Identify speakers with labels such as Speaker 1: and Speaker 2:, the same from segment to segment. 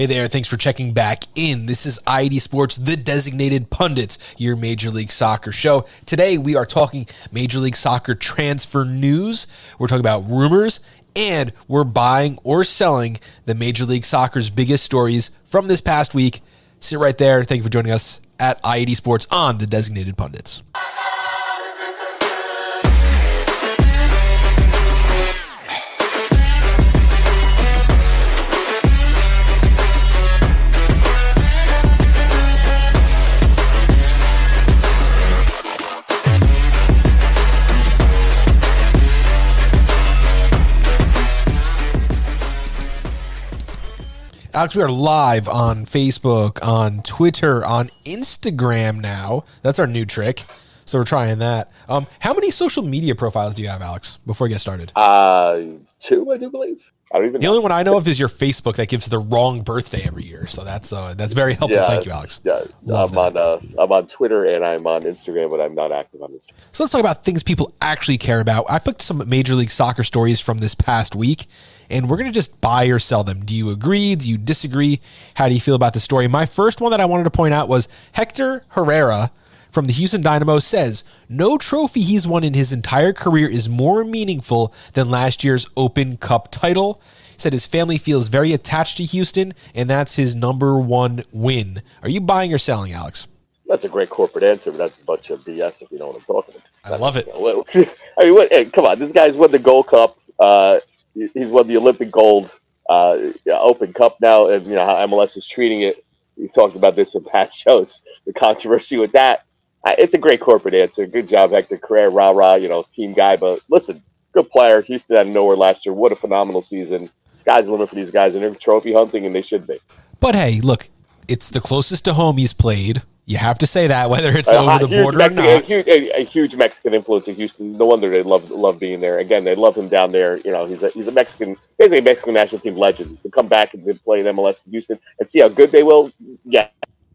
Speaker 1: Hey there, thanks for checking back in. This is ID Sports, the designated pundits, your Major League Soccer show. Today we are talking Major League Soccer transfer news. We're talking about rumors, and we're buying or selling the Major League Soccer's biggest stories from this past week. Sit right there. Thank you for joining us at ID Sports on the designated pundits. Alex, we are live on Facebook, on Twitter, on Instagram now. That's our new trick. So we're trying that. Um, how many social media profiles do you have, Alex? Before we get started,
Speaker 2: uh, two, I do believe. I don't even.
Speaker 1: The
Speaker 2: know.
Speaker 1: only one I know of is your Facebook that gives the wrong birthday every year. So that's uh, that's very helpful.
Speaker 2: Yeah,
Speaker 1: Thank you, Alex.
Speaker 2: Yeah,
Speaker 1: Love
Speaker 2: I'm on. Uh, I'm on Twitter and I'm on Instagram, but I'm not active on Instagram.
Speaker 1: So let's talk about things people actually care about. I picked some Major League Soccer stories from this past week, and we're going to just buy or sell them. Do you agree? Do you disagree? How do you feel about the story? My first one that I wanted to point out was Hector Herrera from the Houston Dynamo says no trophy he's won in his entire career is more meaningful than last year's Open Cup title. Said his family feels very attached to Houston, and that's his number one win. Are you buying or selling, Alex?
Speaker 2: That's a great corporate answer, but that's a bunch of BS if you know what I'm talking about.
Speaker 1: I love it.
Speaker 2: I mean, what, hey, come on, this guy's won the Gold Cup. Uh, he's won the Olympic gold uh, Open Cup now, and you know how MLS is treating it. We've talked about this in past shows. The controversy with that. It's a great corporate answer. Good job, Hector Herrera, rah rah. You know, team guy, but listen, good player. Houston out of nowhere last year. What a phenomenal season. Sky's the limit for these guys, and they're trophy hunting, and they should be.
Speaker 1: But hey, look, it's the closest to home he's played. You have to say that, whether it's
Speaker 2: A
Speaker 1: over
Speaker 2: hot-
Speaker 1: the
Speaker 2: huge
Speaker 1: border or
Speaker 2: Mexican, a,
Speaker 1: not.
Speaker 2: huge, a, a huge Mexican influence in Houston. No wonder they love love being there. Again, they love him down there. You know, he's a he's a Mexican, basically a Mexican national team legend. To come back and play in MLS in Houston and see how good they will. Yeah,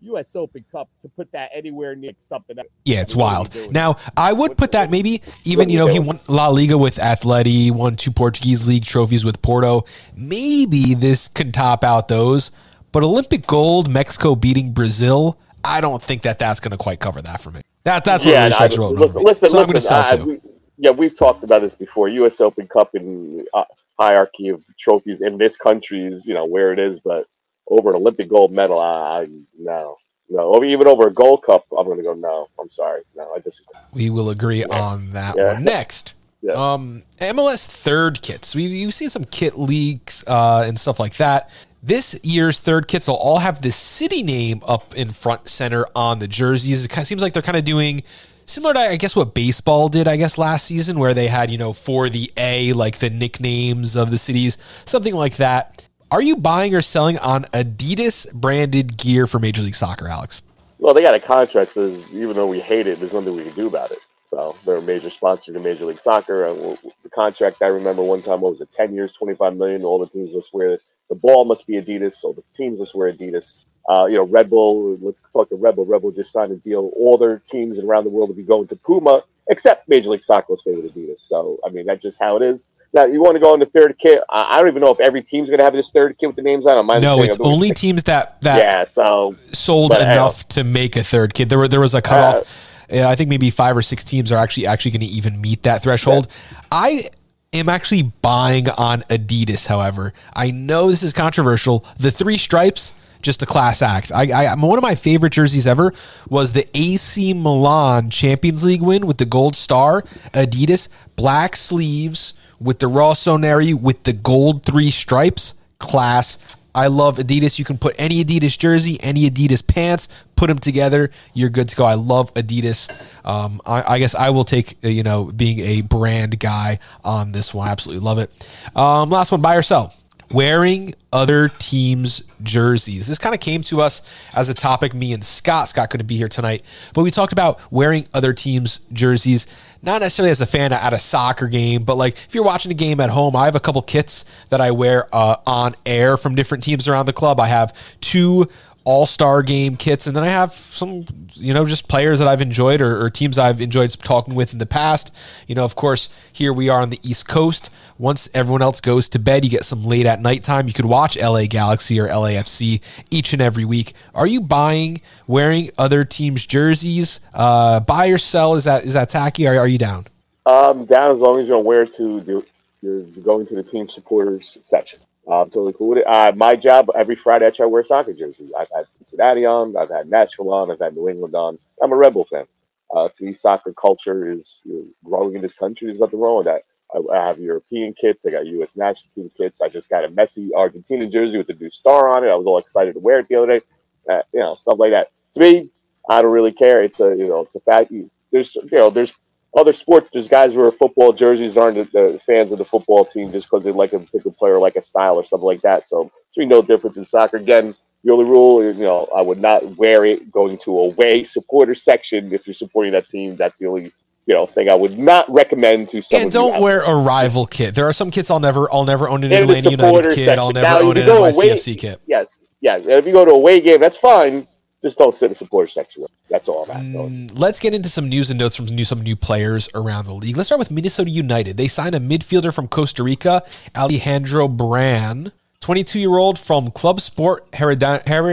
Speaker 2: U.S. Open Cup to put that anywhere near something. else.
Speaker 1: Yeah, it's
Speaker 2: What are we
Speaker 1: wild. Now, I would put that maybe even, you know, he won La Liga with Atleti, won two Portuguese league trophies with Porto. Maybe this can top out those. But Olympic gold, Mexico beating Brazil, I don't think that that's going to quite cover that for me. That that's what
Speaker 2: yeah,
Speaker 1: really
Speaker 2: no,
Speaker 1: strikes
Speaker 2: I- listen, listen,
Speaker 1: So I'm going to
Speaker 2: listen. I- we- yeah, we've talked about this before. U.S. Open Cup and uh, hierarchy of trophies in this country is, you know, where it is. But over an Olympic gold medal, I, I no, no. Over even over a Gold Cup, I'm going to go no. I'm sorry, no, I disagree.
Speaker 1: We will agree on that
Speaker 2: Yeah.
Speaker 1: one. Next,
Speaker 2: Yeah.
Speaker 1: um, MLS third kits. We, you've seen some kit leaks uh, and stuff like that. This year's third kits will all have the city name up in front center on the jerseys. It kind of seems like they're kind of doing similar to, I guess, what baseball did, I guess, last season, where they had, you know, for the A, like the nicknames of the cities, something like that. Are you buying or selling on Adidas branded gear for Major League Soccer, Alex?
Speaker 2: Well, they got a contract says even though we hate it, there's nothing we can do about it. So they're a major sponsor to Major League Soccer. Uh, and the contract I remember one time what was it, ten years, twenty five million. All the teams must wear the ball must be Adidas, so the teams must wear Adidas. Uh, you know, Red Bull. Let's talk to Red Bull. Red Bull just signed a deal. All their teams around the world will be going to Puma, except Major League Soccer will stay with Adidas. So I mean, that's just how it is. Now you want to go in the third kit. I, I don't even know if every team's going to have this third kit with the names on. it.
Speaker 1: No, it's only teams that that
Speaker 2: yeah. So
Speaker 1: sold
Speaker 2: But
Speaker 1: enough to make a third kit. There were there was a cutoff. Yeah, I think maybe five or six teams are actually actually going to even meet that threshold. I am actually buying on Adidas. However, I know this is controversial. The three stripes, just a class act. I, I one of my favorite jerseys ever was the AC Milan Champions League win with the gold star. Adidas black sleeves with the Rossoneri with the gold three stripes. Class. I love Adidas. You can put any Adidas jersey, any Adidas pants, put them together. You're good to go. I love Adidas. Um, I, I guess I will take uh, you know being a brand guy on this one. Absolutely love it. Um, last one, buy or sell. Wearing other teams' jerseys. This kind of came to us as a topic. Me and Scott. Scott couldn't be here tonight, but we talked about wearing other teams' jerseys. Not necessarily as a fan at a soccer game, but like if you're watching a game at home, I have a couple kits that I wear uh, on air from different teams around the club. I have two All Star Game kits, and then I have some, you know, just players that I've enjoyed or, or, teams I've enjoyed talking with in the past. You know, of course, here we are on the East Coast. Once everyone else goes to bed, you get some late at night time. You could watch LA Galaxy or LAFC each and every week. Are you buying, wearing other teams' jerseys? Uh, buy or sell? Is that is that tacky? Or are you down?
Speaker 2: Um, down as long as you don't wear to the, you're going to the team supporters section. I'm totally cool with it. Uh, my job every Friday I try to wear soccer jerseys. I've had Cincinnati on, I've had Nashville on, I've had New England on. I'm a Red Bull fan. Uh, to me, soccer culture is you know, growing in this country. There's nothing wrong with that. I, I, have European kits. I got U.S. national team kits. I just got a Messi Argentina jersey with the new star on it. I was all excited to wear it the other day. Uh, you know, stuff like that. To me, I don't really care. It's a you know, it's a fact. There's you know, there's other sports, there's guys who wear football jerseys aren't the, the, fans of the football team just because they like a particular player, like a style or something like that. So it's really no different in soccer. Again, the only rule, you know, I would not wear it going to a away supporter section if you're supporting that team. That's the only you know thing I would not recommend to someone.
Speaker 1: And don't wear a rival kit. There are some kits I'll never, I'll never own an Atlanta United kit. Section. I'll never now, own an NYCFC away, kit.
Speaker 2: Yes, yeah. If you go to a away game, that's fine just don't sit in supporter section. That's all I'm. Mm,
Speaker 1: let's get into some news and notes from new, some new players around the league. Let's start with Minnesota United. They signed a midfielder from Costa Rica, Alejandro Bran, 22 year old from Club Sport Herediano,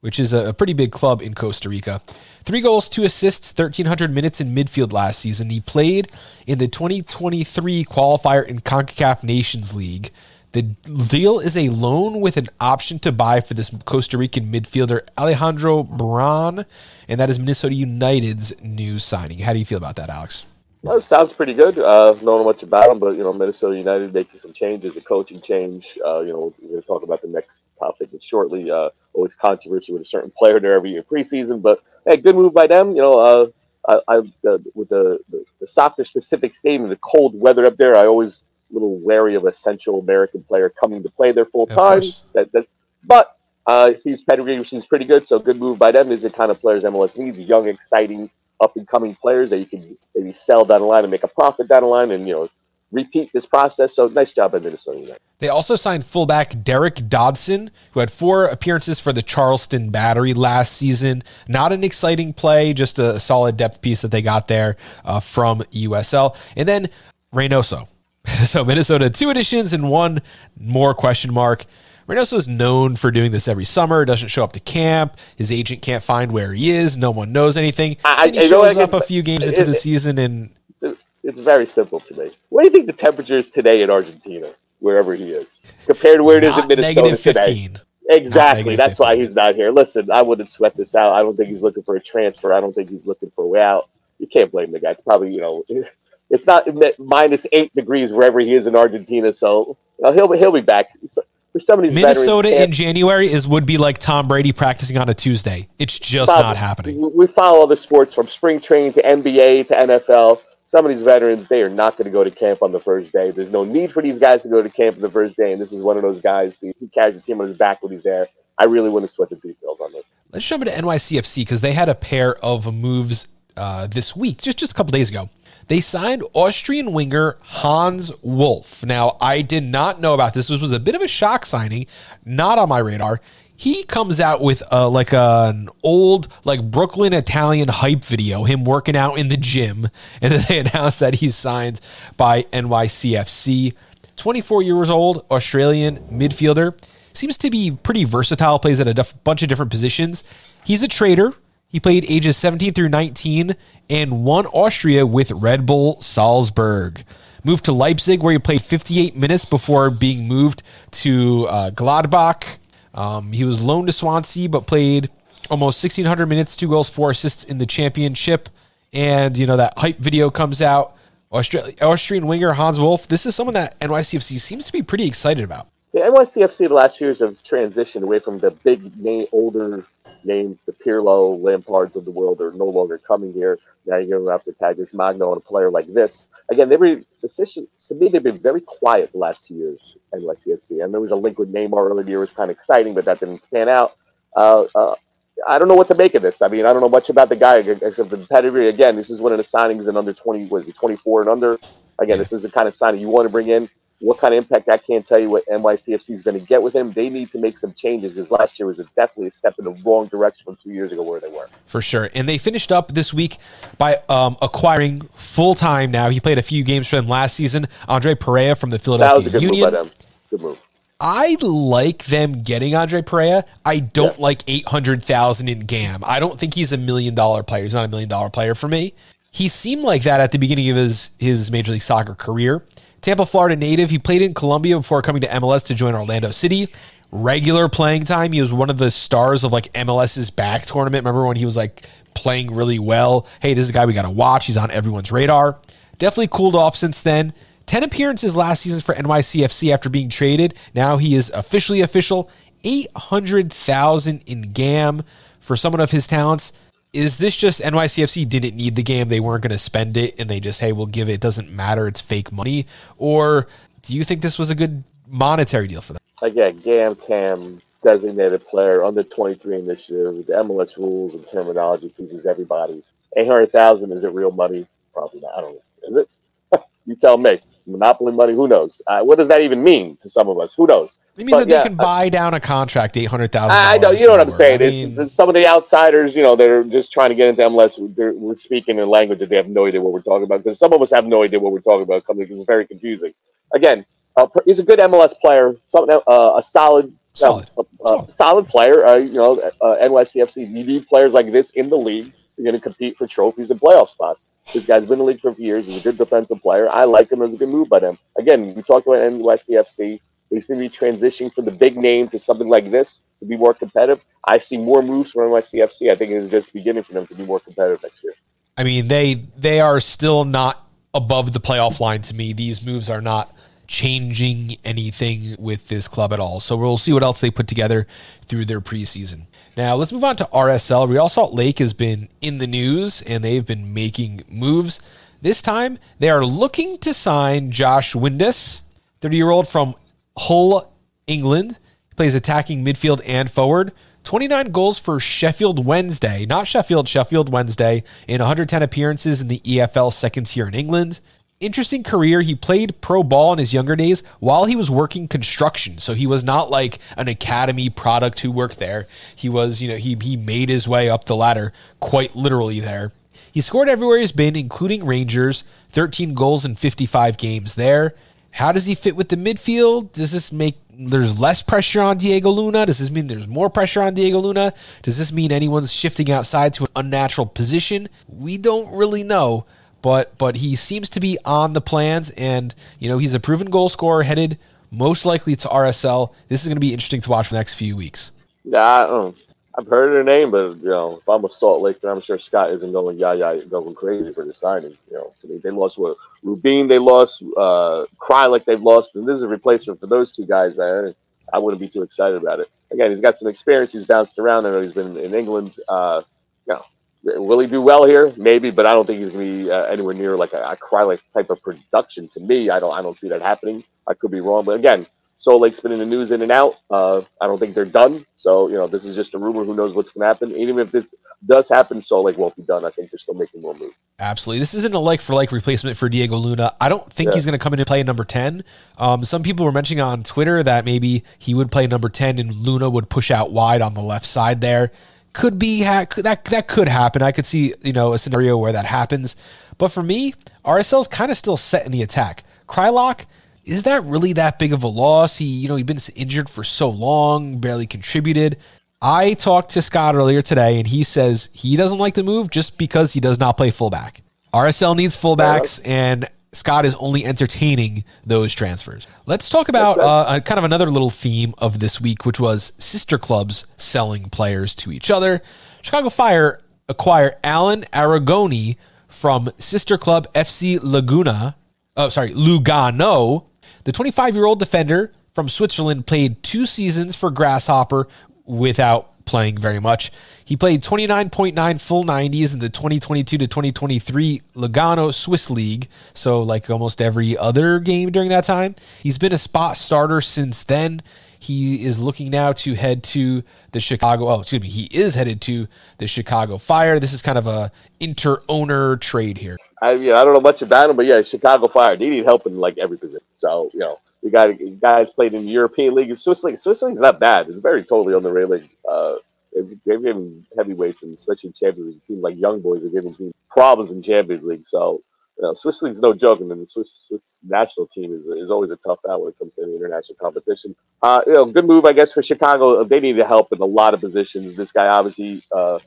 Speaker 1: which is a, a pretty big club in Costa Rica. Three goals, two assists, 1,300 minutes in midfield last season. He played in the 2023 qualifier in CONCACAF Nations League. The deal is a loan with an option to buy for this Costa Rican midfielder Alejandro Bran, and that is Minnesota United's new signing. How do you feel about that, Alex?
Speaker 2: Well, sounds pretty good. Uh, don't much about him, but you know, Minnesota United making some changes, a coaching change. Uh, you know, we're going to talk about the next topic shortly. Uh, always controversy with a certain player there every year preseason, but hey, good move by them. You know, uh, I, I uh, with the, the, the soccer specific stadium, the cold weather up there, I always little wary of a Central American player coming to play there full time. That, that's but uh, seems pedigree seems pretty good. So good move by them. Is the kind of players MLS needs: young, exciting, up and coming players that you can maybe sell down the line and make a profit down the line, and you know repeat this process. So nice job by Minnesota United.
Speaker 1: They also signed fullback Derek Dodson, who had four appearances for the Charleston Battery last season. Not an exciting play, just a solid depth piece that they got there uh, from USL. And then Reynoso, so Minnesota two additions and one more question mark. Reynoso is known for doing this every summer. Doesn't show up to camp. His agent can't find where he is. No one knows anything. I, and he shows up a few games into it, the season, and
Speaker 2: it's, it's very simple to me. What do you think the temperature is today in Argentina, wherever he is, compared to where it is in Minnesota today? Exactly. That's 15. why he's not here. Listen, I wouldn't sweat this out. I don't think he's looking for a transfer. I don't think he's looking for a way out. You can't blame the guy. It's probably you know it's not minus eight degrees wherever he is in Argentina. So you know, he'll be he'll be back. For some of these
Speaker 1: Minnesota in January is would be like Tom Brady practicing on a Tuesday. It's just not happening.
Speaker 2: We follow all the sports from spring training to NBA to NFL. Some of these veterans, they are not going to go to camp on the first day. There's no need for these guys to go to camp on the first day, and this is one of those guys. He carries the team on his back when he's there. I really wouldn't sweat the details on this.
Speaker 1: Let's jump into NYCFC because they had a pair of moves uh, this week, just just a couple days ago they signed Austrian winger Hans Wolf. Now, I did not know about this. This was a bit of a shock signing, not on my radar. He comes out with uh, like an old, like Brooklyn Italian hype video, him working out in the gym, and then they announced that he's signed by NYCFC. 24 years old, Australian midfielder. Seems to be pretty versatile, plays at a def- bunch of different positions. He's a trader, he played ages 17 through 19 and won Austria with Red Bull Salzburg. Moved to Leipzig, where he played 58 minutes before being moved to uh, Gladbach. Um, he was loaned to Swansea, but played almost 1,600 minutes, two goals, four assists in the championship. And, you know, that hype video comes out. Austrian winger Hans Wolf. This is someone that NYCFC seems to be pretty excited about.
Speaker 2: The NYCFC the last few years have transitioned away from the big name, older names, the Pirlo, Lampards of the world are no longer coming here. Now you're going to have to tag this Magno on a player like this. Again, they've been sufficient. To me, they've been very quiet the last two years at NYCFC. And there was a link with Neymar earlier year, was kind of exciting, but that didn't pan out. Uh, uh, I don't know what to make of this. I mean, I don't know much about the guy except the pedigree. Again, this is one of the signings in under 20, was it 24 and under? Again, this is the kind of signing you want to bring in what kind of impact I can't tell you what NYCFC is going to get with him. They need to make some changes because last year was a, definitely a step in the wrong direction from two years ago where they were.
Speaker 1: For sure. And they finished up this week by um, acquiring full time now. He played a few games for them last season. Andre Perea from the Philadelphia
Speaker 2: that was a good
Speaker 1: Union.
Speaker 2: move by them. Good move.
Speaker 1: I like them getting Andre Perea. I don't yeah. like 800,000 in GAM. I don't think he's a million dollar player. He's not a million dollar player for me. He seemed like that at the beginning of his, his Major League Soccer career. Tampa, Florida native. He played in Colombia before coming to MLS to join Orlando City. Regular playing time. He was one of the stars of like MLS's back tournament. Remember when he was like playing really well? Hey, this is a guy we got to watch. He's on everyone's radar. Definitely cooled off since then. 10 appearances last season for NYCFC after being traded. Now he is officially official. 800,000 in GAM for someone of his talents is this just NYCFC didn't need the game, they weren't going to spend it, and they just hey, we'll give it. It doesn't matter, it's fake money, or do you think this was a good monetary deal for them?
Speaker 2: Again, GAM TAM designated player under 23 initiative. The MLS rules and terminology teaches everybody. 800,000 is it real money? Probably not. I don't know. Is it? you tell me monopoly money. Who knows? Uh, what does that even mean to some of us? Who knows?
Speaker 1: It means but, that they yeah, can buy uh, down a contract eight hundred thousand.
Speaker 2: I know. You know what I'm saying? I mean, it's, some of the outsiders. You know, they're just trying to get into MLS. we're speaking in language that they have no idea what we're talking about. Because some of us have no idea what we're talking about. Because it's very confusing. Again, uh, he's a good MLS player. Something uh, a solid.
Speaker 1: Solid.
Speaker 2: solid. solid player. Uh, you know, NYCFC. You need players like this in the league going to compete for trophies and playoff spots. This guy's been in the league for a few years. He's a good defensive player. I like him. as a good move by them. Again, we talked about NYCFC. They seem to be transitioning from the big name to something like this to be more competitive. I see more moves from NYCFC. I think it is just beginning for them to be more competitive next year.
Speaker 1: I mean, they they are still not above the playoff line to me. These moves are not changing anything with this club at all. So we'll see what else they put together through their preseason. Now, let's move on to RSL. Real Salt Lake has been in the news and they've been making moves. This time, they are looking to sign Josh Windass, 30 year old from Hull, England. He plays attacking midfield and forward. 29 goals for Sheffield Wednesday, not Sheffield, Sheffield Wednesday, in 110 appearances in the EFL second tier in England interesting career. He played pro ball in his younger days while he was working construction. So he was not like an academy product who worked there. He was, you know, he he made his way up the ladder quite literally there. He scored everywhere he's been, including Rangers, 13 goals in 55 games there. How does he fit with the midfield? Does this make there's less pressure on Diego Luna? Does this mean there's more pressure on Diego Luna? Does this mean anyone's shifting outside to an unnatural position? We don't really know but but he seems to be on the plans, and you know he's a proven goal scorer, headed most likely to RSL. This is going to be interesting to watch for the next few weeks.
Speaker 2: Yeah, I've heard her name, but you know, if I'm a Salt Lake, I'm sure Scott isn't going yeah yeah going crazy for the signing. You know, they, they lost what Rubin, they lost uh, Kreilach, they've lost, and this is a replacement for those two guys. There, I wouldn't be too excited about it. Again, he's got some experience. He's bounced around. I know he's been in England. Uh, you know, Will he do well here? Maybe, but I don't think he's going to be uh, anywhere near like a, a Kreilach type of production. To me, I don't, I don't see that happening. I could be wrong, but again, Salt Lake's been in the news in and out. Uh, I don't think they're done. So you know, this is just a rumor. Who knows what's going to happen? Even if this does happen, Salt Lake won't be done. I think they're still making more moves.
Speaker 1: Absolutely, this isn't a like for like replacement for Diego Luna. I don't think yeah. he's going to come in and play number ten. Um, some people were mentioning on Twitter that maybe he would play number ten and Luna would push out wide on the left side there could be ha- that that could happen. I could see you know a scenario where that happens. But for me, RSL's kind of still set in the attack. Kreilach, is that really that big of a loss? He you know he's been injured for so long, barely contributed. I talked to Scott earlier today, and he says he doesn't like the move just because he does not play fullback. RSL needs fullbacks, uh, and Scott is only entertaining those transfers. Let's talk about uh, kind of another little theme of this week, which was sister clubs selling players to each other. Chicago Fire acquire Allan Arigoni from sister club FC Laguna. Oh, sorry, Lugano. The 25 year old defender from Switzerland played two seasons for Grasshopper without playing very much. He played 29.9 full 90s in the 2022 to 2023 Lugano Swiss League, so like almost every other game during that time. He's been a spot starter since then. He is looking now to head to the Chicago. Oh, excuse me. He is headed to the Chicago Fire. This is kind of a inter-owner trade here.
Speaker 2: I, yeah, I don't know much about him, but yeah, Chicago Fire. They need help in like every position. So you know, You got guys played in the European League, Swiss League. Swiss League's not bad. It's very totally underrated league. Uh, they've given heavyweights and especially Champions League teams like Young Boys are giving teams problems in Champions League. So you know, Swiss League's no joke, and then the Swiss, Swiss national team is, is always a tough out when it comes to any international competition. Uh, you know, good move, I guess, for Chicago. They need help in a lot of positions. This guy obviously uh,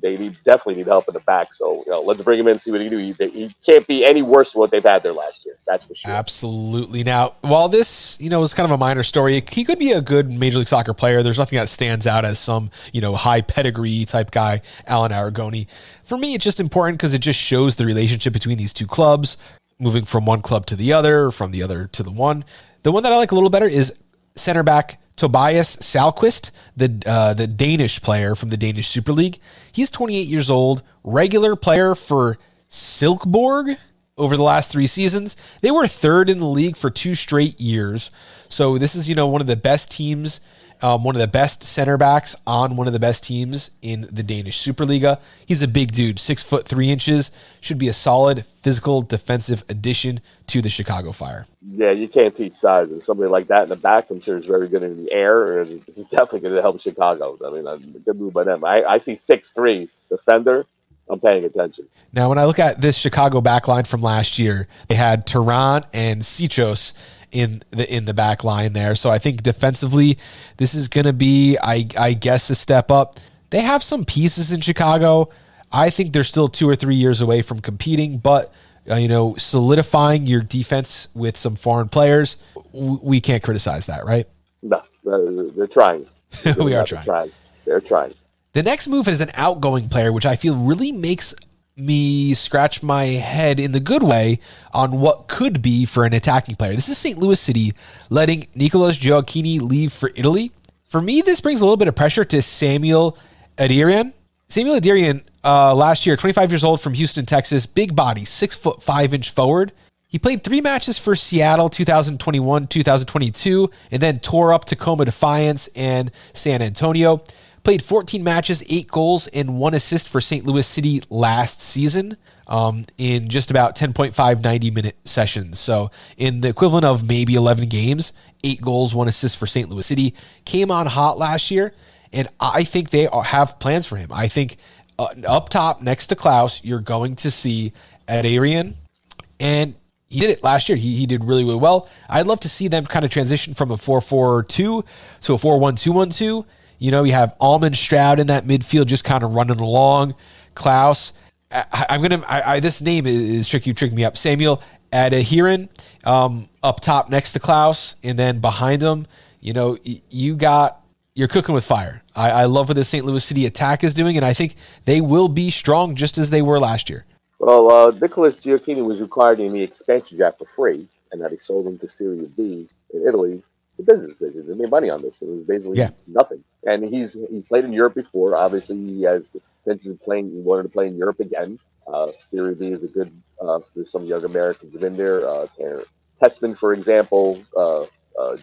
Speaker 2: they need, definitely need help in the back. So you know, let's bring him in, see what he can do. He, he, can't be any worse than what they've had there last year. That's for sure.
Speaker 1: Absolutely. Now, while this you know is kind of a minor story, he could be a good Major League Soccer player. There's nothing that stands out as some you know high pedigree type guy, Allan Arigoni. For me, it's just important because it just shows the relationship between these two clubs, moving from one club to the other, from the other to the one. The one that I like a little better is center back Tobias Salquist, the uh, the Danish player from the Danish Super League. He's 28 years old, regular player for Silkeborg over the last three seasons. They were third in the league for two straight years. So this is you know one of the best teams um, one of the best center backs on one of the best teams in the Danish Superliga. He's a big dude, six foot three inches. Should be a solid physical defensive addition to the Chicago Fire.
Speaker 2: Yeah, you can't teach size, and somebody like that in the back, I'm sure is very good in the air, and this is definitely going to help Chicago. I mean, a good move by them. I, I see six three defender. I'm paying attention.
Speaker 1: Now, when I look at this Chicago backline from last year, they had Terán and Czichos in the in the back line there. So I think defensively, this is going to be, I I guess, a step up. They have some pieces in Chicago. I think they're still two or three years away from competing, but uh, you know, solidifying your defense with some foreign players, w- we can't criticize that, right?
Speaker 2: No, they're trying.
Speaker 1: We are trying.
Speaker 2: trying. They're trying.
Speaker 1: The next move is an outgoing player, which I feel really makes me scratch my head in the good way on what could be for an attacking player. This is St. Louis City letting Nicolas Gioacchini leave for Italy. For me, this brings a little bit of pressure to Samuel Adirian. Samuel Adirian, uh, last year, 25 years old from Houston, Texas, big body, six foot five inch forward. He played three matches for Seattle 2021 2022, and then tore up Tacoma Defiance and San Antonio. Played 14 matches, eight goals, and one assist for St. Louis City last season um, in just about 10.5 90 minute sessions. So, in the equivalent of maybe 11 games, eight goals, one assist for St. Louis City. Came on hot last year, and I think they are, have plans for him. I think uh, up top next to Klauss, you're going to see Adrian, and he did it last year. He, he did really, really well. I'd love to see them kind of transition from a 4 4 2 to a 4 1 2 1 2 you know, you have Almond Stroud in that midfield just kind of running along. Klauss, I, am gonna. I, I, this name is, is tricky. Trick me up. Samuel Adeniran um, up top next to Klauss, and then behind him, you know, you got you're cooking with fire. I, I love what the St. Louis City attack is doing, and I think they will be strong just as they were last year.
Speaker 2: Well, uh, Nicholas Gioacchini was required in the expansion draft for free, and that he sold him to Serie B in Italy the business decision. They made money on this. It was basically yeah. nothing. And he's he played in Europe before. Obviously, he has intention playing. He wanted to play in Europe again. Uh, Serie B is a good. Uh, there's some young Americans in there. Uh, Tessmann, for example. Uh, uh,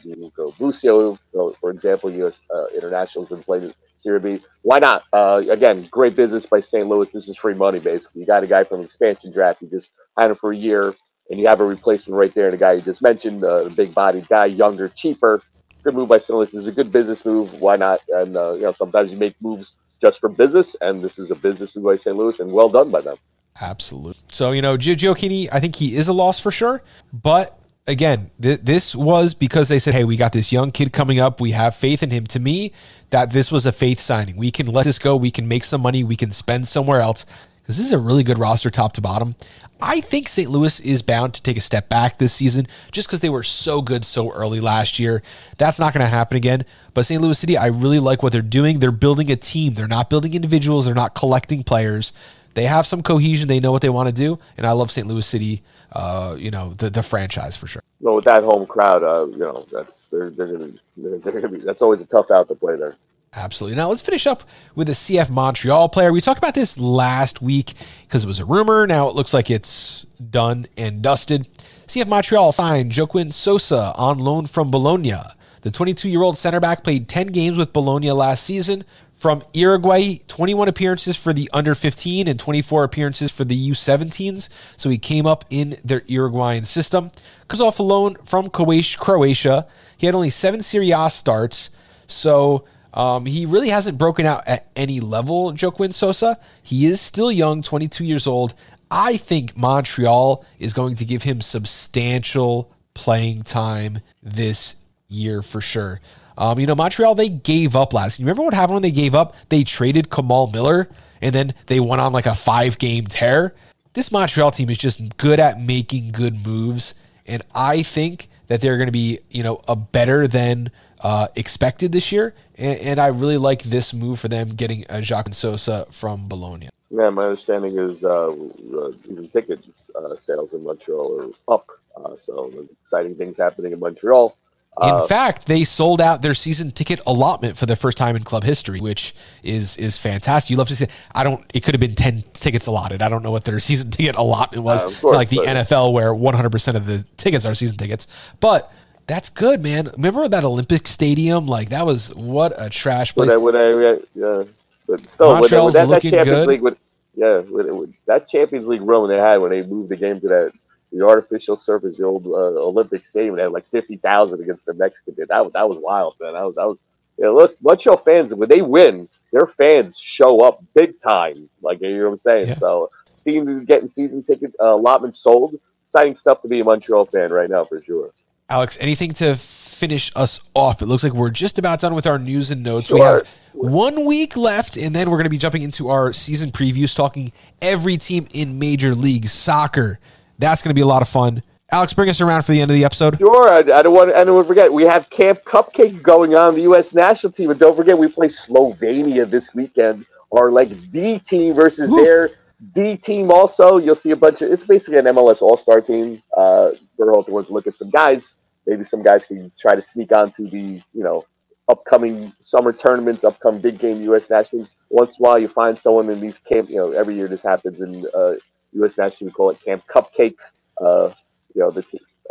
Speaker 2: Busio, for example, U.S. Uh, internationals been playing Serie B. Why not? Uh, again, great business by St. Louis. This is free money, basically. You got a guy from expansion draft. You just had him for a year and you have a replacement right there. And the guy you just mentioned, uh, the big bodied guy, younger, cheaper. Good move by St. Louis. This is a good business move. Why not? And uh, you know, sometimes you make moves just for business, and this is a business move by St. Louis, and well done by them.
Speaker 1: Absolutely. So you know, Gioacchini, I think he is a loss for sure, but again, th- this was because they said, "Hey, we got this young kid coming up. We have faith in him." To me, that this was a faith signing. We can let this go. We can make some money. We can spend somewhere else because this is a really good roster top to bottom. I think St. Louis is bound to take a step back this season just because they were so good so early last year. That's not going to happen again. But St. Louis City, I really like what they're doing. They're building a team, they're not building individuals, they're not collecting players. They have some cohesion, they know what they want to do. And I love St. Louis City, uh, you know, the, the franchise for sure.
Speaker 2: Well, with that home crowd, uh, you know, that's they're, they're gonna, they're, they're gonna be, that's always a tough out to play there.
Speaker 1: Absolutely. Now let's finish up with a CF Montreal player. We talked about this last week because it was a rumor. Now it looks like it's done and dusted. CF Montreal signed Joaquin Sosa on loan from Bologna. The 22 year old center back played 10 games with Bologna last season From Uruguay, 21 appearances for the under 15 and 24 appearances for the U17s. So he came up in their Uruguayan system. Comes off alone from Croatia. He had only seven Serie A starts. So um, he really hasn't broken out at any level, Joaquin Sosa. He is still young, 22 years old. I think Montreal is going to give him substantial playing time this year for sure. Um, you know, Montreal, they gave up last. You remember what happened when they gave up? They traded Kamal Miller and then they went on like a five game tear. This Montreal team is just good at making good moves. And I think that they're going to be, you know, a better than uh, expected this year. And, and, I really like this move for them getting a Joaquin Sosa from Bologna.
Speaker 2: Yeah, my understanding is uh, uh, even ticket uh, sales in Montreal are up. Uh, so exciting things happening in Montreal.
Speaker 1: In uh, fact, they sold out their season ticket allotment for the first time in club history, which is is fantastic. You love to see. I don't. It could have been ten tickets allotted. I don't know what their season ticket allotment was. Uh, course, it's like the NFL where one hundred percent of the tickets are season tickets. But that's good, man. Remember that Olympic Stadium? Like that was what a trash place.
Speaker 2: When I, when I, yeah, but still, Montreal's when, that, that Champions good. League, with, yeah, with, with that Champions League run they had when they moved the game to that the artificial surface, the old uh, Olympic Stadium, they had like fifty thousand against the Mexicans. That was that was wild, man. That was that was. Yeah, look, Montreal fans when they win, their fans show up big time. Like you know what I'm saying. Yeah. So seeing getting season ticket uh, allotment sold, exciting stuff to be a Montreal fan right now for sure.
Speaker 1: Alex, anything to finish us off? It looks like we're just about done with our news and notes. Sure. We have one week left, and then we're going to be jumping into our season previews, talking every team in Major League Soccer. That's going to be a lot of fun. Alex, bring us around for the end of the episode.
Speaker 2: Sure. I, I don't want anyone to forget. We have Camp Cupcake going on, the U.S. national team. And don't forget, we play Slovenia this weekend, our like D team versus Oof. their D team also. You'll see a bunch of, it's basically an MLS All Star team. Uh, Berhalter wants to look at some guys. Maybe some guys can try to sneak onto the, you know, upcoming summer tournaments, upcoming big game U.S. nationals. Once in a while, you find someone in these camp. You know, every year this happens in uh, U.S. national. We call it Camp Cupcake. Uh, you know, the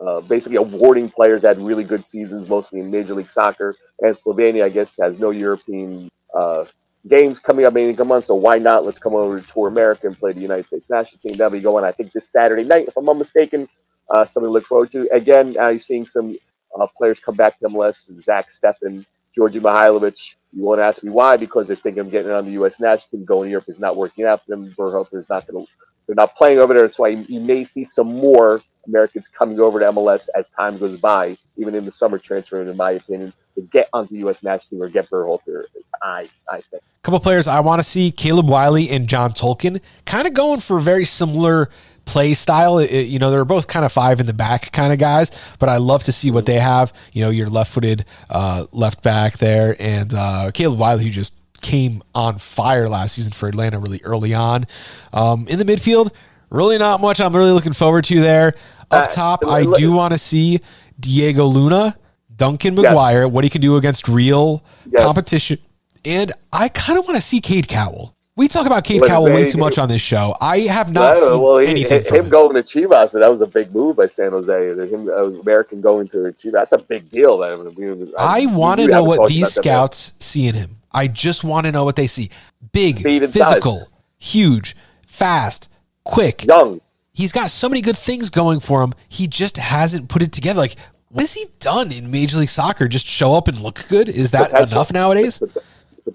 Speaker 2: uh, basically awarding players that had really good seasons, mostly in Major League Soccer. And Slovenia, I guess, has no European uh, games coming up in a month, so why not? Let's come over to Tour America and play the United States national team. That'll be going, I think, this Saturday night, if I'm not mistaken. Uh, something to look forward to. Again, you're seeing some uh, players come back to MLS. Zach Steffen, Djordje Mihailovic. You won't ask me why, because they think I'm getting on the U.S. national team. Going to Europe is not working out for them. Berhalter is not going to they're not playing over there. That's why you may see some more Americans coming over to MLS as time goes by, even in the summer transfer, in my opinion, to get onto U.S. national team or get Berhalter. I, I think.
Speaker 1: A couple players I want to see Caleb Wiley and John Tolkin kind of going for a very similar play style. It, you know, they're both kind of five in the back kind of guys, but I love to see what they have. You know, your left footed uh, left back there, and uh, Caleb Wiley, who just came on fire last season for Atlanta really early on. Um, in the midfield, really not much I'm really looking forward to there. Up uh, top, uh, I do want to see Diego Luna, Duncan McGuire, yes. what he can do against real yes. competition. And I kind of want to see Cade Cowell. We talk about Cade Cowell way too much on this show. I have not seen well, he, anything him,
Speaker 2: him going to Chivas. That was a big move by San Jose. Him, uh, American going to Chivas. That's a big deal. I,
Speaker 1: mean, I, I want to know what these scouts see in him. I just want to know what they see. Big, physical, size. huge, fast, quick,
Speaker 2: young.
Speaker 1: He's got so many good things going for him. He just hasn't put it together. Like, what has he done in Major League Soccer? Just show up and look good? Is that Potential. enough nowadays?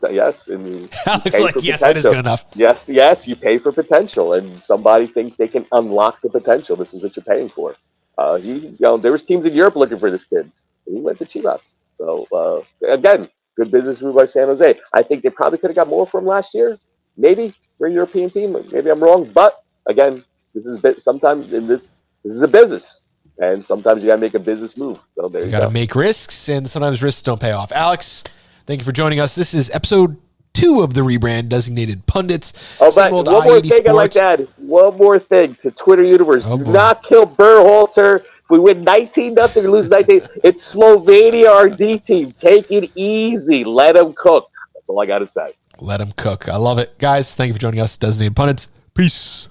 Speaker 2: yes, and
Speaker 1: Alex like yes, that is good enough.
Speaker 2: Yes, yes, you pay for potential, and somebody thinks they can unlock the potential. This is what you're paying for. Uh, he, you know, there was teams in Europe looking for this kid. He went to Chivas. So uh, again, Good business move by San Jose. I think they probably could have got more from last year. Maybe for a European team. Maybe I'm wrong, but again, this is a bit. Sometimes in this, this is a business, and sometimes you gotta make a business move. So there you,
Speaker 1: you gotta go. make risks, and sometimes risks don't pay off. Alex, thank you for joining us. This is episode two of the rebrand designated pundits.
Speaker 2: Oh, but one more thing I like that. One more thing to Twitter universe: oh, Do boy. not kill Berhalter we win 19 nothing, we lose 19. It's Slovenia, our D team. Take it easy. Let them cook. That's all I got to say.
Speaker 1: Let them cook. I love it. Guys, thank you for joining us, Designated Pundits. Peace.